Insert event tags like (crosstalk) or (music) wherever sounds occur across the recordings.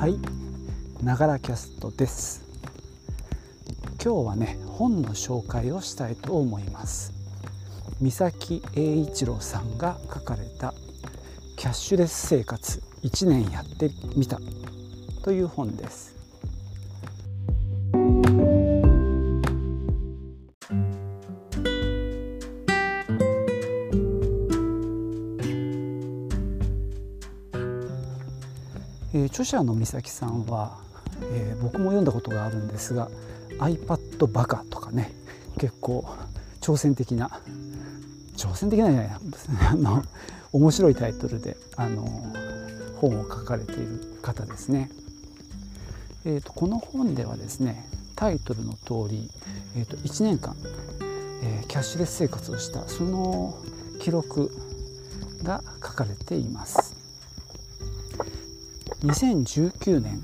はい。ながらキャストです。今日はね本の紹介をしたいと思います。三崎栄一郎さんが書かれたキャッシュレス生活1年やってみたという本です。え、著者の美咲さんは、えー、僕も読んだことがあるんですが iPad バカとかね結構挑戦的な挑戦的なじゃないあの面白いタイトルであの本を書かれている方ですね。えーと、この本ではですねタイトルの通り、えーと、と1年間、えー、キャッシュレス生活をしたその記録が書かれています。2019年、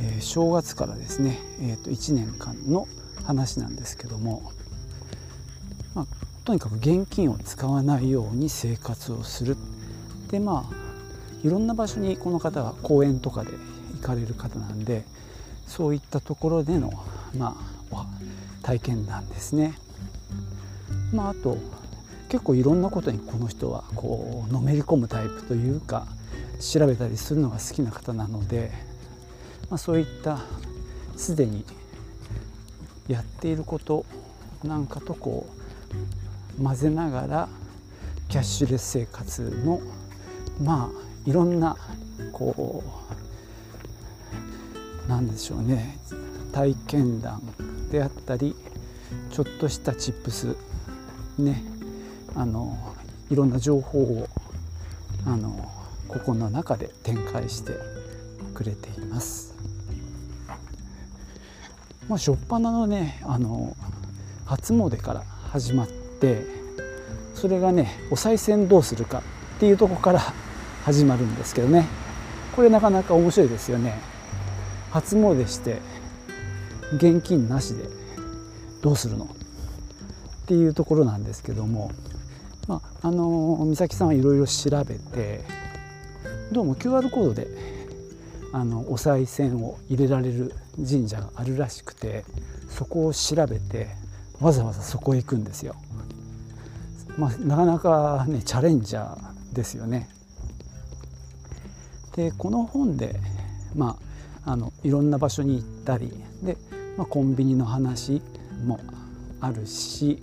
えー、正月からですね、えー、と1年間の話なんですけども、まあ、とにかく現金を使わないように生活をするでまあいろんな場所にこの方は公園とかで行かれる方なんでそういったところでの、まあ、体験談ですね。まあ、あと結構いろんなことにこの人はこうのめり込むタイプというか調べたりするのが好きな方なので、まあ、そういったすでにやっていることなんかとこう混ぜながらキャッシュレス生活のまあいろんなこうなんでしょうね体験談であったりちょっとしたチップスねあのいろんな情報をあのここの中で展開してくれています。まあ、初っ端のねあの初詣から始まってそれがねお賽銭どうするかっていうとこから (laughs) 始まるんですけどねこれなかなか面白いですよね。初詣して現金なしでどうするの？っていうところなんですけども、まあ、あの美咲さんはいろいろ調べてどうも QR コードであのお賽銭を入れられる神社があるらしくてそこを調べてわざわざそこへ行くんですよ。まあ、なかなかねチャレンジャーですよね。でこの本で、まあ、あのいろんな場所に行ったりで、まあ、コンビニの話もあるし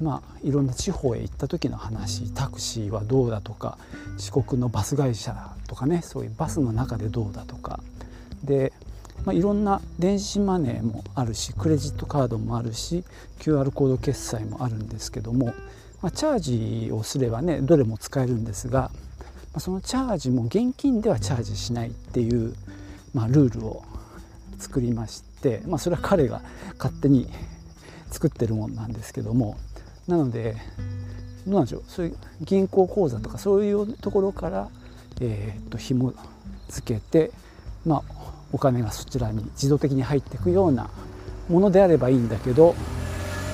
まあ、いろんな地方へ行った時の話タクシーはどうだとか四国のバス会社とかねそういうバスの中でどうだとか。で、まあ、いろんな電子マネーもあるしクレジットカードもあるし QR コード決済もあるんですけども、まあ、チャージをすればねどれも使えるんですが、まあ、そのチャージも現金ではチャージしないっていう、まあ、ルールを作りまして、まあ、それは彼が勝手に作ってるもんなんですけどもなのでどうなんでしょうそういう銀行口座とかそういうところから、えー、と紐付けて、まあ、お金がそちらに自動的に入っていくようなものであればいいんだけど、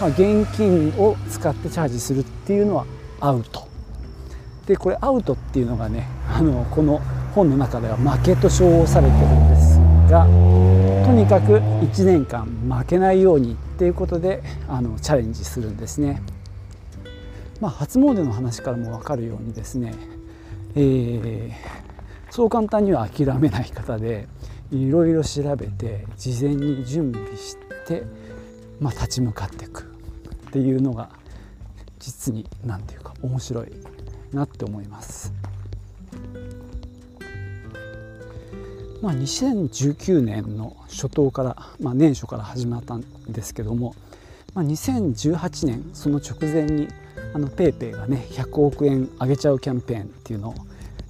まあ、現金を使ってチャージするっていうのはアウト。でこれアウトっていうのがねあのこの本の中では負けと称されてるんですがとにかく1年間負けないようにっていうことであのチャレンジするんですね。まあ、初詣の話からも分かるようにですね、えー、そう簡単には諦めない方でいろいろ調べて事前に準備して、まあ、立ち向かっていくっていうのが実に何て言うか面白いなって思います。まあ、2019年の初頭から、まあ、年初から始まったんですけども、まあ、2018年その直前にあのペイペイがね100億円上げちゃうキャンペーンっていうのを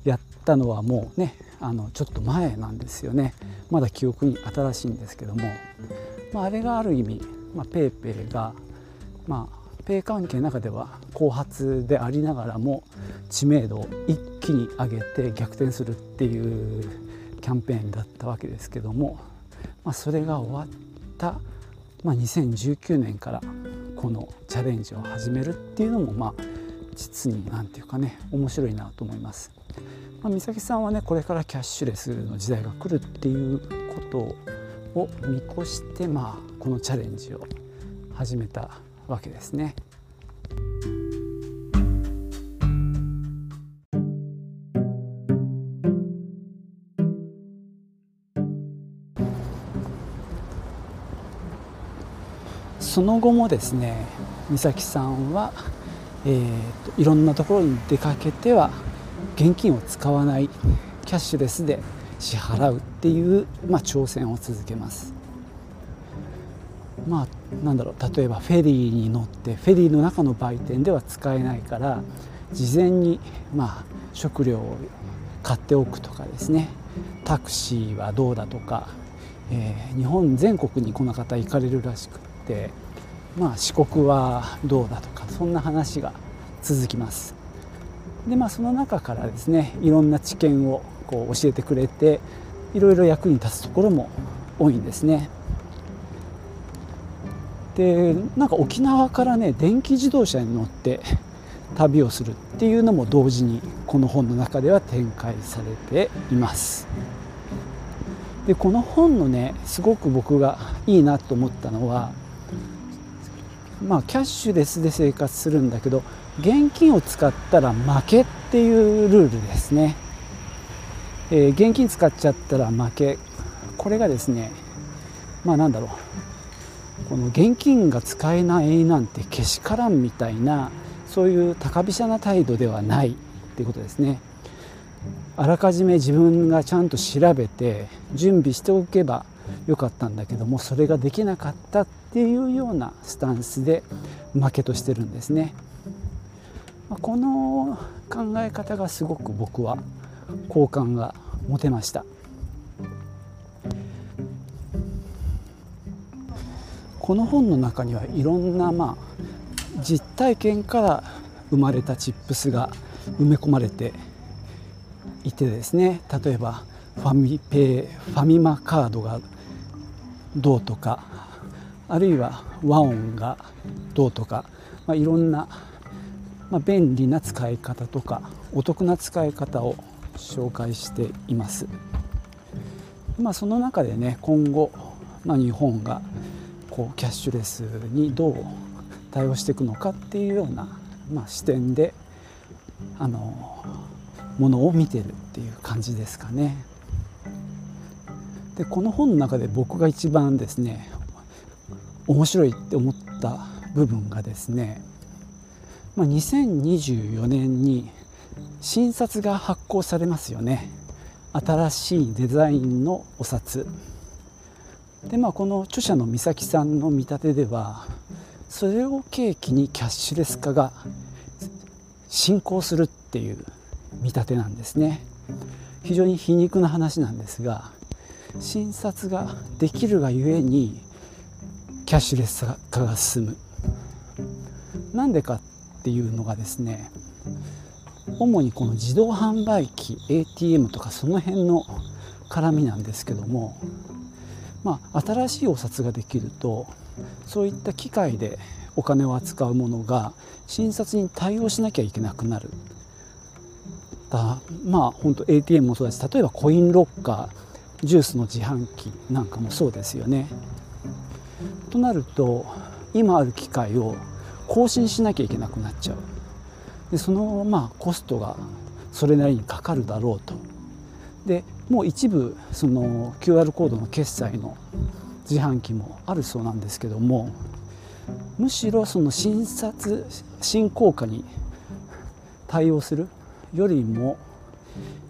やったのはもうねあのちょっと前なんですよね。まだ記憶に新しいんですけども、まあ、あれがある意味、まあ、ペイペイが、まあ、ペイ関係の中では後発でありながらも知名度を一気に上げて逆転するっていうキャンペーンだったわけですけども、まあ、それが終わった、まあ、2019年からこのチャレンジを始めるっていうのもまあ実に何て言うかね面白いなと思います。まあ、美咲さんはねこれからキャッシュレスの時代が来るっていうことを見越して、まあ、このチャレンジを始めたわけですね。その後もですね美咲さんは、えーと、いろんなところに出かけては現金を使わないキャッシュレスで支払うっていう、まあ、挑戦を続けます。まあ、なんだろう例えばフェリーに乗ってフェリーの中の売店では使えないから事前に、まあ、食料を買っておくとかですねタクシーはどうだとか、えー、日本全国にこの方行かれるらしくってまあ、四国はどうだとかそんな話が続きます。でまあその中からですねいろんな知見をこう教えてくれていろいろ役に立つところも多いんですね。でなんか沖縄からね電気自動車に乗って旅をするっていうのも同時にこの本の中では展開されています。でこの本のねすごく僕がいいなと思ったのはまあ、キャッシュレスで生活するんだけど現金を使ったら負けっていうルールですね、えー、現金使っちゃったら負け。これがですねまあなんだろう。この現金が使えないなんてけしからんみたいなそういう高飛車な態度ではないっていうことですね。あらかじめ自分がちゃんと調べて準備しておけばよかったんだけどもそれができなかったっていうようなスタンスで負けとしてるんですね。この考え方がすごく僕は好感が持てました。この本の中にはいろんなまあ実体験から生まれたチップスが埋め込まれていてですね例えばファミペイファミマカードがどうとかあるいは和音がどうとか、まあ、いろんな、まあ、便利な使い方とかお得な使い方を紹介しています。まあ、その中でね今後、まあ、日本がこうキャッシュレスにどう対応していくのかっていうような、まあ、視点であのものを見てるっていう感じですかね。でこの本の中で僕が一番ですね面白いって思った部分がですね、まあ、2024年に新札が発行されますよね。新しいデザインのお札。でまあこの著者の美咲さんの見立てではそれを契機にキャッシュレス化が進行するっていう見立てなんですね。非常に皮肉な話なんですが診察ができるがゆえにキャッシュレス化が進む。なんでかっていうのがですね主にこの自動販売機 ATM とかその辺の絡みなんですけどもまあ新しいお札ができるとそういった機械でお金を扱うものが診察に対応しなきゃいけなくなる。だまあ本当 ATM もそうだし例えばコインロッカージュースの自販機なんかもそうですよね。となると今ある機械を更新しなきゃいけなくなっちゃうでそのまあコストがそれなりにかかるだろうとでもう一部その QR コードの決済の自販機もあるそうなんですけどもむしろその診察新効果に対応するよりも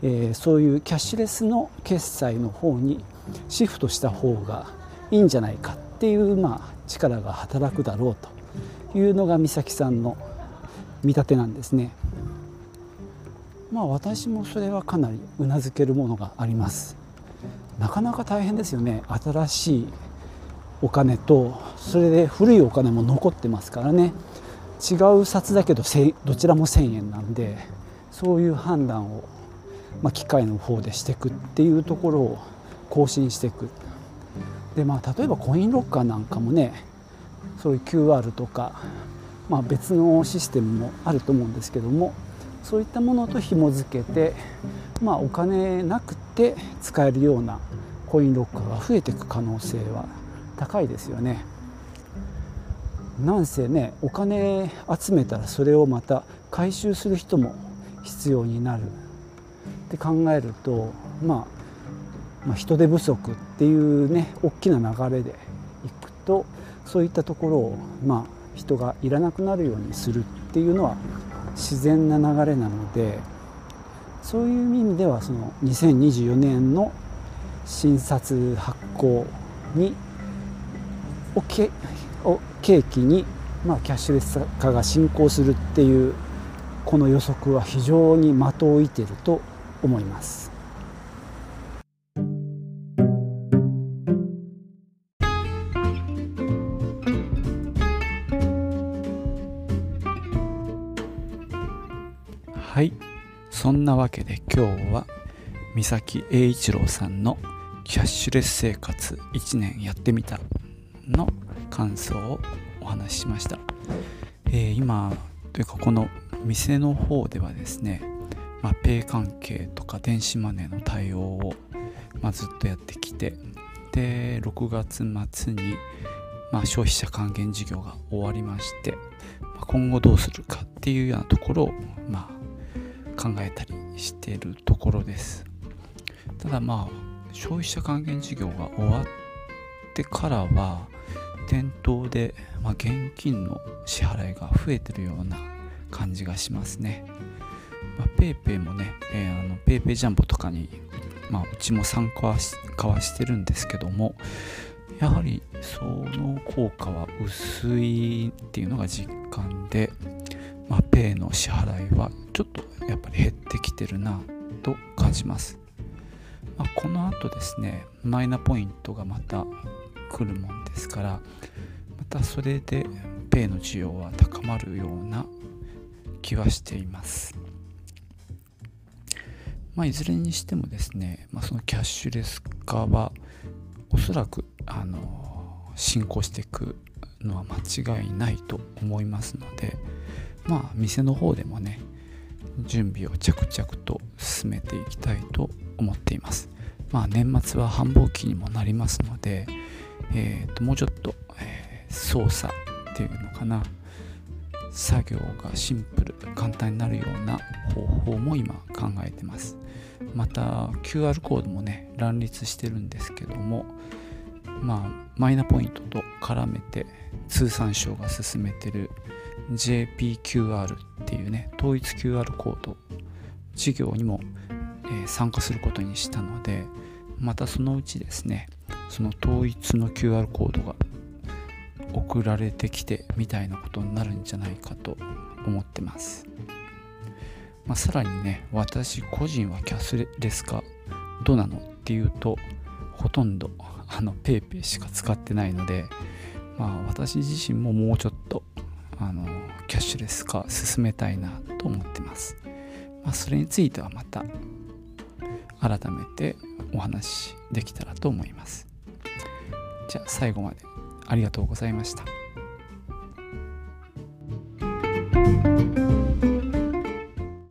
えー、そういうキャッシュレスの決済の方にシフトした方がいいんじゃないかっていう、まあ、力が働くだろうというのが美咲さんの見立てなんですね。まあ私もそれはかなりうなずけるものがあります。なかなか大変ですよね新しいお金とそれで古いお金も残ってますからね違う札だけどどちらも1,000円なんでそういう判断をまあ、機械の方でしていくっていうところを更新していくでまあ例えばコインロッカーなんかもねそういう QR とか、まあ、別のシステムもあると思うんですけどもそういったものと紐付けて、まあ、お金なくて使えるようなコインロッカーが増えていく可能性は高いですよね。なんせねお金集めたらそれをまた回収する人も必要になるって考えると、まあ、まあ人手不足っていうね大きな流れでいくとそういったところを、まあ、人がいらなくなるようにするっていうのは自然な流れなのでそういう意味ではその2024年の新札発行にをけを契機に、まあ、キャッシュレス化が進行するっていうこの予測は非常に的を射てると思います。はいそんなわけで今日は三崎栄一郎さんの「キャッシュレス生活1年やってみた」の感想をお話ししました、えー、今というかこの店の方ではですね、まあ、ペイ関係とか電子マネーの対応を、まあ、ずっとやってきてで6月末に、まあ、消費者還元事業が終わりまして、まあ、今後どうするかっていうようなところを、まあ、考えたりしているところですただまあ消費者還元事業が終わってからは店頭で、ま、現金の支払いが増えてるような感じがしますね。まあ、ペイペイもね、えー、あのペイペイジャンボとかに、まあ、うちも参加はしてるんですけどもやはりその効果は薄いっていうのが実感で、まあ、ペイの支払いはちょっとやっぱり減ってきてるなと感じます。まあ、この後ですねマイナポイントがまた来るもんですからまたそれでペイの需要は高まるような気はしています。まあ、いずれにしてもですね、まあ、そのキャッシュレス化はおそらくあの進行していくのは間違いないと思いますのでまあ店の方でもね準備を着々と進めていきたいと思っています。まあ年末は繁忙期にもなりますのでえーと、もうちょっと、えー、操作っていうのかな。作業がシンプル簡単になるような方法も今考えてます。また QR コードもね乱立してるんですけどもまあマイナポイントと絡めて通産省が進めてる JPQR っていうね統一 QR コード事業にも、え、参加することにしたのでまたそのうちですねその統一の QR コードが送られてきてみたいなことになるんじゃないかと思ってます、まあ、さらにね私個人はキャッシュレス化どうなのっていうとほとんどあの PayPay しか使ってないので、まあ、私自身ももうちょっとあのキャッシュレス化進めたいなと思ってます、まあ、それについてはまた改めてお話できたらと思います。じゃあ最後まで。ありがとうございました。